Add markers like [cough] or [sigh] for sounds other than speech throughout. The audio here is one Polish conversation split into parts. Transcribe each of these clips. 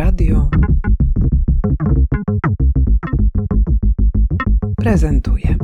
Radio prezentuje.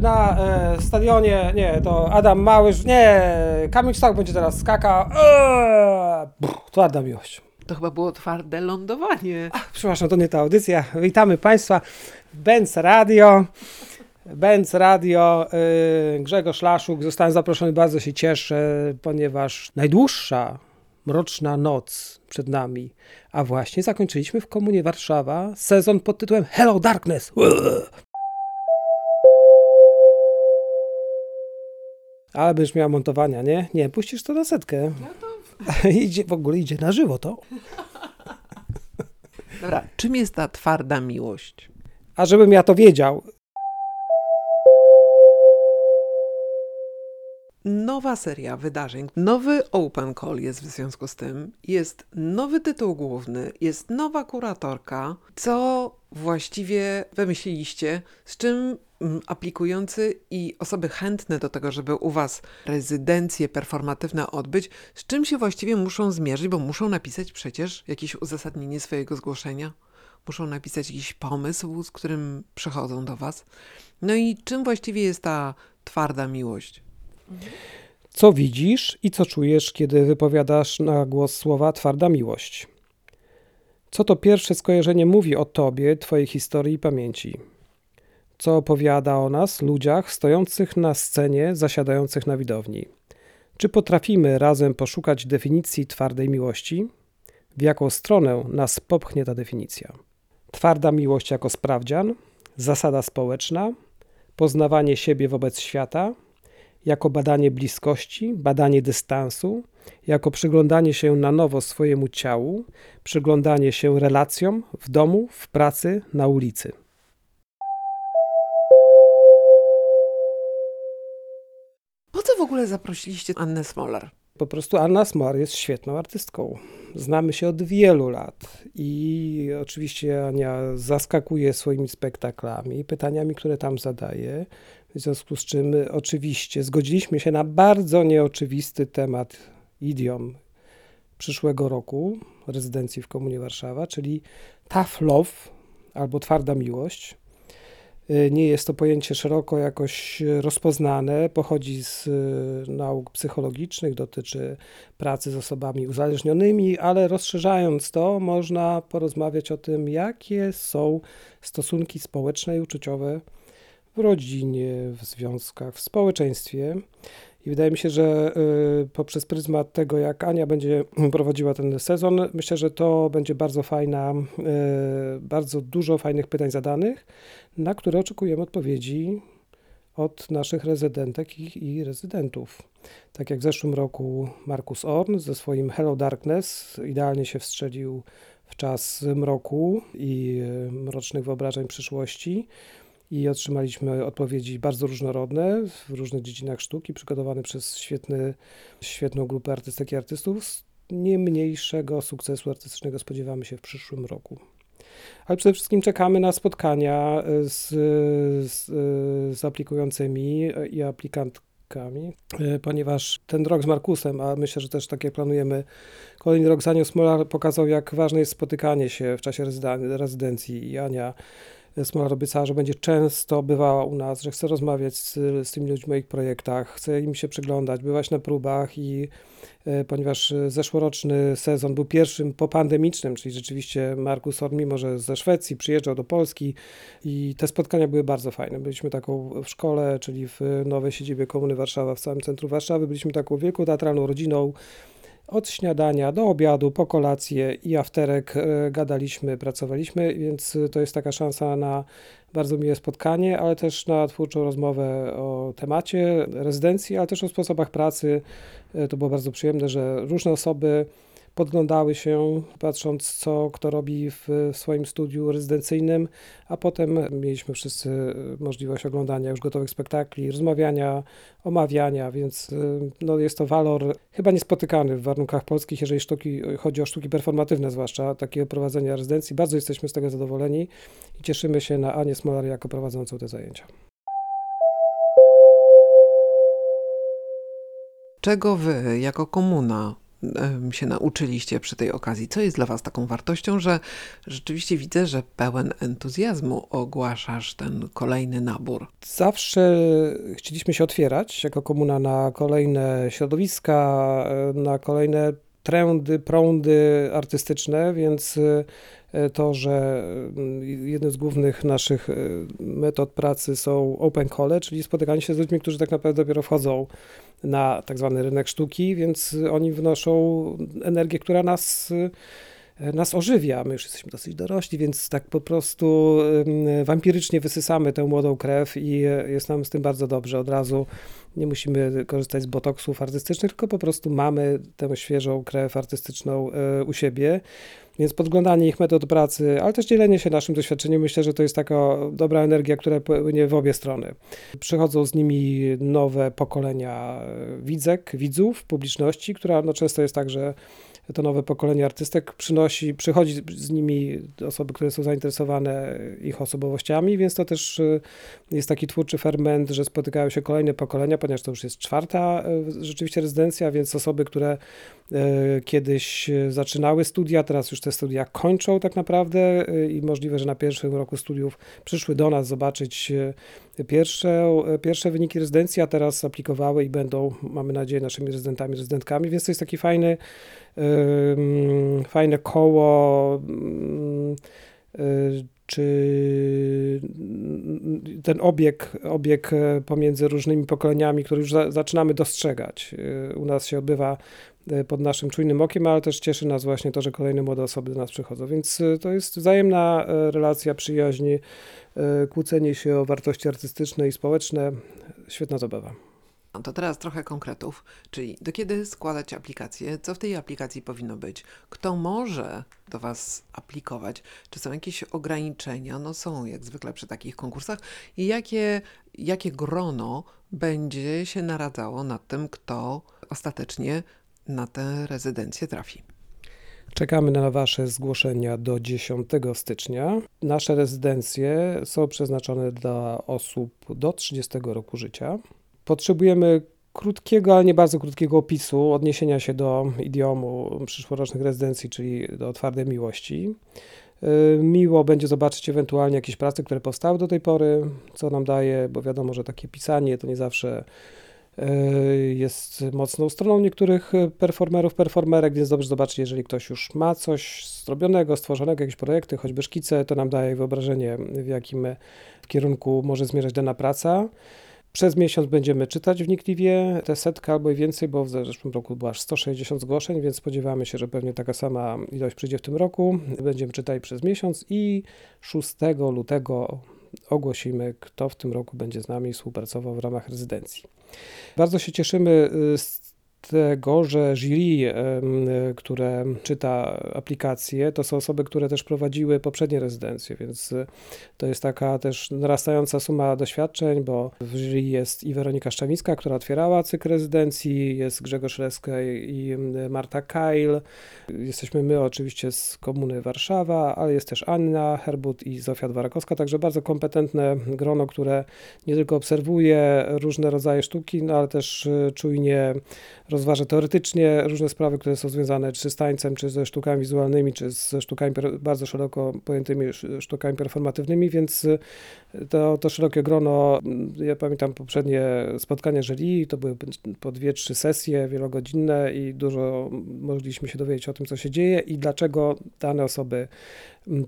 Na e, stadionie, nie, to Adam Małysz, nie, Kamil Stok będzie teraz skakał. Eee, brr, miłość. To chyba było twarde lądowanie. Ach, przepraszam, to nie ta audycja. Witamy Państwa. Benz Radio. Benz Radio. Yy, Grzegorz Laszuk. Zostałem zaproszony, bardzo się cieszę, ponieważ najdłuższa mroczna noc przed nami. A właśnie zakończyliśmy w Komunie Warszawa sezon pod tytułem Hello Darkness. Ale będziesz miała montowania, nie? Nie, puścisz to na setkę. No to... [laughs] idzie, w ogóle idzie na żywo to. [laughs] Dobra, czym jest ta twarda miłość? A żebym ja to wiedział. Nowa seria wydarzeń, nowy open call jest w związku z tym, jest nowy tytuł główny, jest nowa kuratorka. Co właściwie wymyśliliście, z czym aplikujący i osoby chętne do tego, żeby u Was rezydencje performatywne odbyć, z czym się właściwie muszą zmierzyć, bo muszą napisać przecież jakieś uzasadnienie swojego zgłoszenia, muszą napisać jakiś pomysł, z którym przychodzą do Was. No i czym właściwie jest ta twarda miłość? Co widzisz i co czujesz, kiedy wypowiadasz na głos słowa twarda miłość? Co to pierwsze skojarzenie mówi o tobie, twojej historii i pamięci? Co opowiada o nas, ludziach stojących na scenie, zasiadających na widowni? Czy potrafimy razem poszukać definicji twardej miłości? W jaką stronę nas popchnie ta definicja? Twarda miłość jako sprawdzian, zasada społeczna, poznawanie siebie wobec świata, jako badanie bliskości, badanie dystansu, jako przyglądanie się na nowo swojemu ciału, przyglądanie się relacjom w domu, w pracy, na ulicy. Ogóle zaprosiliście Annę Smolar? Po prostu Anna Smar jest świetną artystką. Znamy się od wielu lat i oczywiście Ania zaskakuje swoimi spektaklami, pytaniami, które tam zadaje. W związku z czym oczywiście zgodziliśmy się na bardzo nieoczywisty temat idiom przyszłego roku rezydencji w Komunie Warszawa, czyli tough love albo twarda miłość. Y, nie jest to pojęcie szeroko jakoś rozpoznane, pochodzi z y, nauk psychologicznych, dotyczy pracy z osobami uzależnionymi, ale rozszerzając to, można porozmawiać o tym, jakie są stosunki społeczne i uczuciowe w rodzinie, w związkach, w społeczeństwie. I wydaje mi się, że y, poprzez pryzmat tego, jak Ania będzie [clears throat] prowadziła ten sezon, myślę, że to będzie bardzo fajna, y, bardzo dużo fajnych pytań zadanych, na które oczekujemy odpowiedzi od naszych rezydentek i, i rezydentów. Tak jak w zeszłym roku Markus Orn ze swoim Hello Darkness idealnie się wstrzelił w czas mroku i y, mrocznych wyobrażeń przyszłości i otrzymaliśmy odpowiedzi bardzo różnorodne w różnych dziedzinach sztuki, przygotowane przez świetny, świetną grupę artystek i artystów. Nie mniejszego sukcesu artystycznego spodziewamy się w przyszłym roku. Ale przede wszystkim czekamy na spotkania z, z, z aplikującymi i aplikantkami, ponieważ ten rok z Markusem, a myślę, że też tak jak planujemy, kolejny rok z Anią Smolar pokazał, jak ważne jest spotykanie się w czasie rezydencji i Ania Smolar obiecała, że będzie często bywała u nas, że chce rozmawiać z, z tymi ludźmi w moich projektach, chce im się przyglądać, bywać na próbach i e, ponieważ zeszłoroczny sezon był pierwszym popandemicznym, czyli rzeczywiście Markus Horn, mimo że ze Szwecji przyjeżdżał do Polski i te spotkania były bardzo fajne. Byliśmy taką w szkole, czyli w nowej siedzibie Komuny Warszawa, w samym centrum Warszawy, byliśmy taką wielką teatralną rodziną, od śniadania do obiadu, po kolację i afterek e, gadaliśmy, pracowaliśmy, więc to jest taka szansa na bardzo miłe spotkanie, ale też na twórczą rozmowę o temacie rezydencji, ale też o sposobach pracy. E, to było bardzo przyjemne, że różne osoby podglądały się, patrząc co kto robi w swoim studiu rezydencyjnym, a potem mieliśmy wszyscy możliwość oglądania już gotowych spektakli, rozmawiania, omawiania, więc y, no, jest to walor chyba niespotykany w warunkach polskich, jeżeli sztuki, chodzi o sztuki performatywne, zwłaszcza takiego prowadzenia rezydencji. Bardzo jesteśmy z tego zadowoleni i cieszymy się na Anię Smolar jako prowadzącą te zajęcia. Czego wy jako komuna się nauczyliście przy tej okazji? Co jest dla was taką wartością, że rzeczywiście widzę, że pełen entuzjazmu ogłaszasz ten kolejny nabór? Zawsze chcieliśmy się otwierać jako komuna na kolejne środowiska, e, na kolejne trendy, prądy artystyczne, więc e, to, że mm, jednym z głównych naszych e, metod pracy są open call, czyli spotykanie się z ludźmi, którzy tak naprawdę dopiero wchodzą na tak zwany rynek sztuki, więc oni wnoszą energię, która nas e, nas ożywia. My już jesteśmy dosyć dorośli, więc tak po prostu wampirycznie wysysamy tę młodą krew i e, jest nam z tym bardzo dobrze. Od razu nie musimy korzystać z botoksów artystycznych, tylko po prostu mamy tę świeżą krew artystyczną e, u siebie. Więc podglądanie ich metod pracy, ale też dzielenie się naszym doświadczeniem, myślę, że to jest taka dobra energia, która płynie w obie strony. Przychodzą z nimi nowe pokolenia e, widzek, widzów, publiczności, która no często jest tak, że to nowe pokolenie artystek przynosi, przychodzi z nimi osoby, które są zainteresowane ich osobowościami, więc to też e, jest taki twórczy ferment, że spotykają się kolejne pokolenia, ponieważ to już jest czwarta e, rzeczywiście rezydencja, więc osoby, które e, kiedyś zaczynały studia, teraz już te studia kończą tak naprawdę e, i możliwe, że na pierwszym roku studiów przyszły do nas zobaczyć e, pierwsze, e, pierwsze wyniki rezydencji, a teraz aplikowały i będą, mamy nadzieję, naszymi rezydentami, rezydentkami, więc to jest taki fajny, fajne koło, czy ten obieg, obieg e, pomiędzy różnymi pokoleniami, który już za, zaczynamy dostrzegać. E, U nas się odbywa e, pod naszym czujnym okiem, ale też cieszy nas właśnie to, że kolejne młode osoby do nas przychodzą. Więc to jest wzajemna relacja przyjaźni, kłócenie się o wartości artystyczne i społeczne. Świetna zabawa. No to teraz trochę konkretów, czyli do kiedy składać aplikację, co w tej aplikacji powinno być, kto może do Was aplikować, czy są jakieś ograniczenia, no są jak zwykle przy takich konkursach i jakie, jakie grono będzie się naradzało nad tym, kto ostatecznie na tę rezydencję trafi. Czekamy na Wasze zgłoszenia do 10 stycznia. Nasze rezydencje są przeznaczone dla osób do 30 roku życia. Potrzebujemy krótkiego, ale nie bardzo krótkiego opisu, odniesienia się do idiomu przyszłorocznych rezydencji, czyli do twardej miłości. Y, Miło będzie zobaczyć ewentualnie jakieś prace, które powstały do tej pory, co nam daje, bo wiadomo, że takie pisanie to nie zawsze y, jest mocną stroną niektórych performerów, performerek, więc dobrze zobaczyć, jeżeli ktoś już ma coś zrobionego, stworzonego, jakieś projekty, choćby szkice, to nam daje wyobrażenie, w jakim kierunku może zmierzać dana praca. Przez miesiąc będziemy czytać wnikliwie tę setkę albo i więcej, bo w zeszłym roku było aż 160 zgłoszeń, więc spodziewamy się, że pewnie taka sama ilość przyjdzie w tym roku. Będziemy czytali przez miesiąc i 6 lutego ogłosimy, kto w tym roku będzie z nami współpracował w ramach rezydencji. Bardzo się cieszymy y, z tego, że jury, które czyta aplikacje, to są osoby, które też prowadziły poprzednie rezydencje, więc y, to jest taka też narastająca suma doświadczeń, bo w jury jest i Weronika Szczamińska, która otwierała cykl rezydencji, jest Grzegorz Leskej i Marta Kajl. Jesteśmy my oczywiście z Komuny Warszawa, ale jest też Anna Herbut i Zofia Dwarakowska, także bardzo kompetentne grono, które nie tylko obserwuje różne rodzaje sztuki, no ale też y, czujnie rozważa teoretycznie różne sprawy, które są związane czy z tańcem, czy ze sztukami wizualnymi, czy ze sztukami bardzo szeroko pojętymi sz- sztukami performatywnymi, więc y, to, to szerokie grono, mm, ja pamiętam poprzednie spotkania jury, to były po dwie, trzy sesje wielogodzinne i dużo mogliśmy się dowiedzieć o tym, co się dzieje i dlaczego dane osoby mm,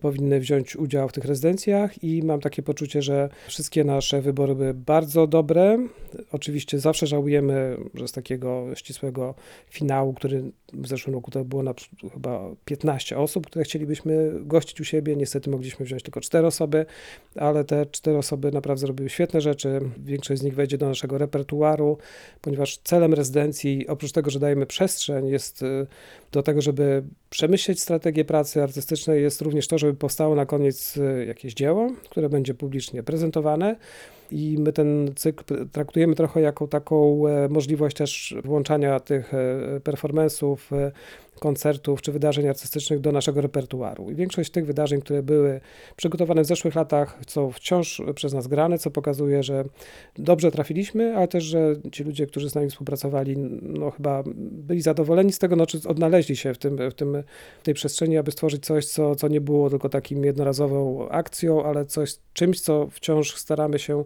powinny wziąć udział w tych rezydencjach i mam takie poczucie, że wszystkie nasze wybory były bardzo dobre. Oczywiście zawsze żałujemy, że z takiego ścisłego finału, który w zeszłym roku to było na, chyba 15 osób, które chcielibyśmy gościć u siebie. Niestety mogliśmy wziąć tylko 4 osoby, ale te 4 osoby naprawdę zrobiły świetne rzeczy. Większość z nich wejdzie do naszego repertuaru, ponieważ celem rezydencji, oprócz tego, że dajemy przestrzeń, jest y, do tego, żeby przemyśleć strategię pracy artystycznej, jest również to, żeby powstało na koniec y, jakieś dzieło, które będzie publicznie prezentowane. I my ten cykl traktujemy trochę jako taką e, możliwość też włączania tych e, performance'ów, e, koncertów czy wydarzeń artystycznych do naszego repertuaru. I większość tych wydarzeń, które były przygotowane w zeszłych latach, są wciąż przez nas grane, co pokazuje, że dobrze trafiliśmy, ale też, że ci ludzie, którzy z nami współpracowali, no chyba byli zadowoleni z tego, no, czy odnaleźli się w, tym, w, tym, w tej przestrzeni, aby stworzyć coś, co, co nie było tylko takim jednorazową akcją, ale coś, czymś, co wciąż staramy się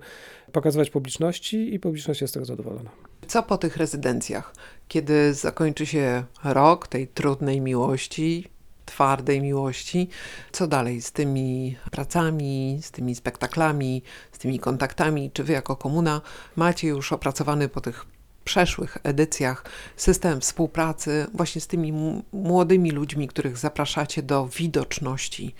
pokazywać publiczności i publiczność jest z tego zadowolona. Co po tych rezydencjach, kiedy zakończy się rok tej trudnej miłości, twardej miłości, co dalej z tymi pracami, z tymi spektaklami, z tymi kontaktami? Czy wy jako komuna macie już opracowany po tych przeszłych edycjach system współpracy właśnie z tymi młodymi ludźmi, których zapraszacie do widoczności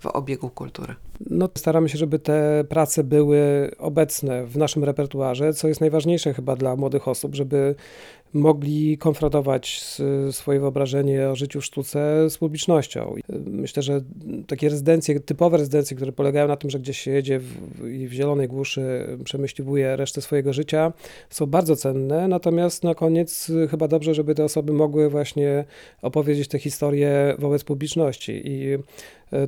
w obiegu kultury? No, staramy się, żeby te prace były obecne w naszym repertuarze, co jest najważniejsze chyba dla młodych osób, żeby mogli konfrontować swoje wyobrażenie o życiu w sztuce z publicznością. Y, Myślę, że takie rezydencje, typowe rezydencje, które polegają na tym, że gdzieś się jedzie w, i w zielonej głuszy przemyśliwuje resztę swojego życia, są bardzo cenne, natomiast na koniec y, chyba dobrze, żeby te osoby mogły właśnie opowiedzieć te historie wobec publiczności. I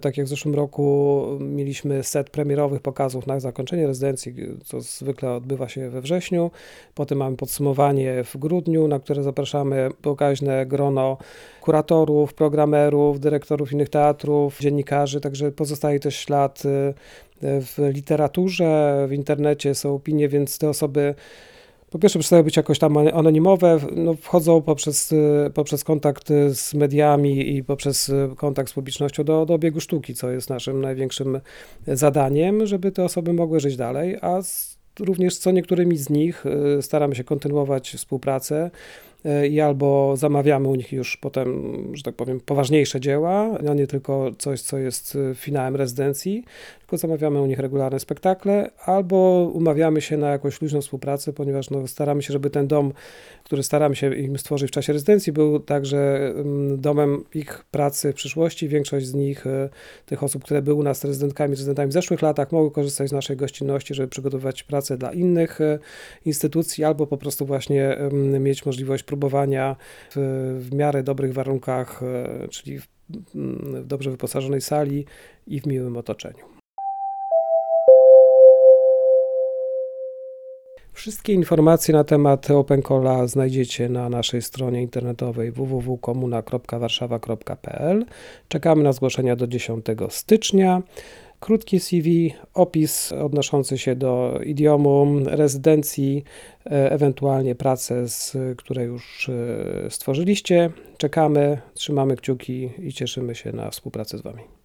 tak jak w zeszłym roku mieliśmy set premierowych pokazów na zakończenie rezydencji, co zwykle odbywa się we wrześniu. Potem mamy podsumowanie w grudniu, na które zapraszamy pokaźne grono kuratorów, programerów, dyrektorów innych teatrów, dziennikarzy, także pozostaje też ślad y, w literaturze, w internecie są opinie, więc te osoby po pierwsze przestają być jakoś tam anonimowe, no, wchodzą poprzez, y, poprzez kontakt y, z mediami i poprzez y, kontakt z publicznością do, do obiegu sztuki, co jest naszym największym zadaniem, żeby te osoby mogły żyć dalej, a z, również co niektórymi z nich staramy się kontynuować współpracę i albo zamawiamy u nich już potem, że tak powiem, poważniejsze dzieła, a nie tylko coś, co jest finałem rezydencji, tylko zamawiamy u nich regularne spektakle, albo umawiamy się na jakąś luźną współpracę, ponieważ no, staramy się, żeby ten dom, który staramy się im stworzyć w czasie rezydencji, był także mm, domem ich pracy w przyszłości. Większość z nich, y, tych osób, które były u nas rezydentkami, rezydentami w zeszłych latach, mogły korzystać z naszej gościnności, żeby przygotowywać pracę dla innych y, instytucji, albo po prostu właśnie ym, mieć możliwość próbowania w, w miarę dobrych warunkach, y, czyli w, mm, w dobrze wyposażonej sali i w miłym otoczeniu. Wszystkie informacje na temat OpenCalla znajdziecie na naszej stronie internetowej www.komuna.warszawa.pl. Czekamy na zgłoszenia do 10 stycznia. Krótkie CV, opis odnoszący się do idiomu, rezydencji, e, ewentualnie prace, z, które już e, stworzyliście. Czekamy, trzymamy kciuki i cieszymy się na współpracę z Wami.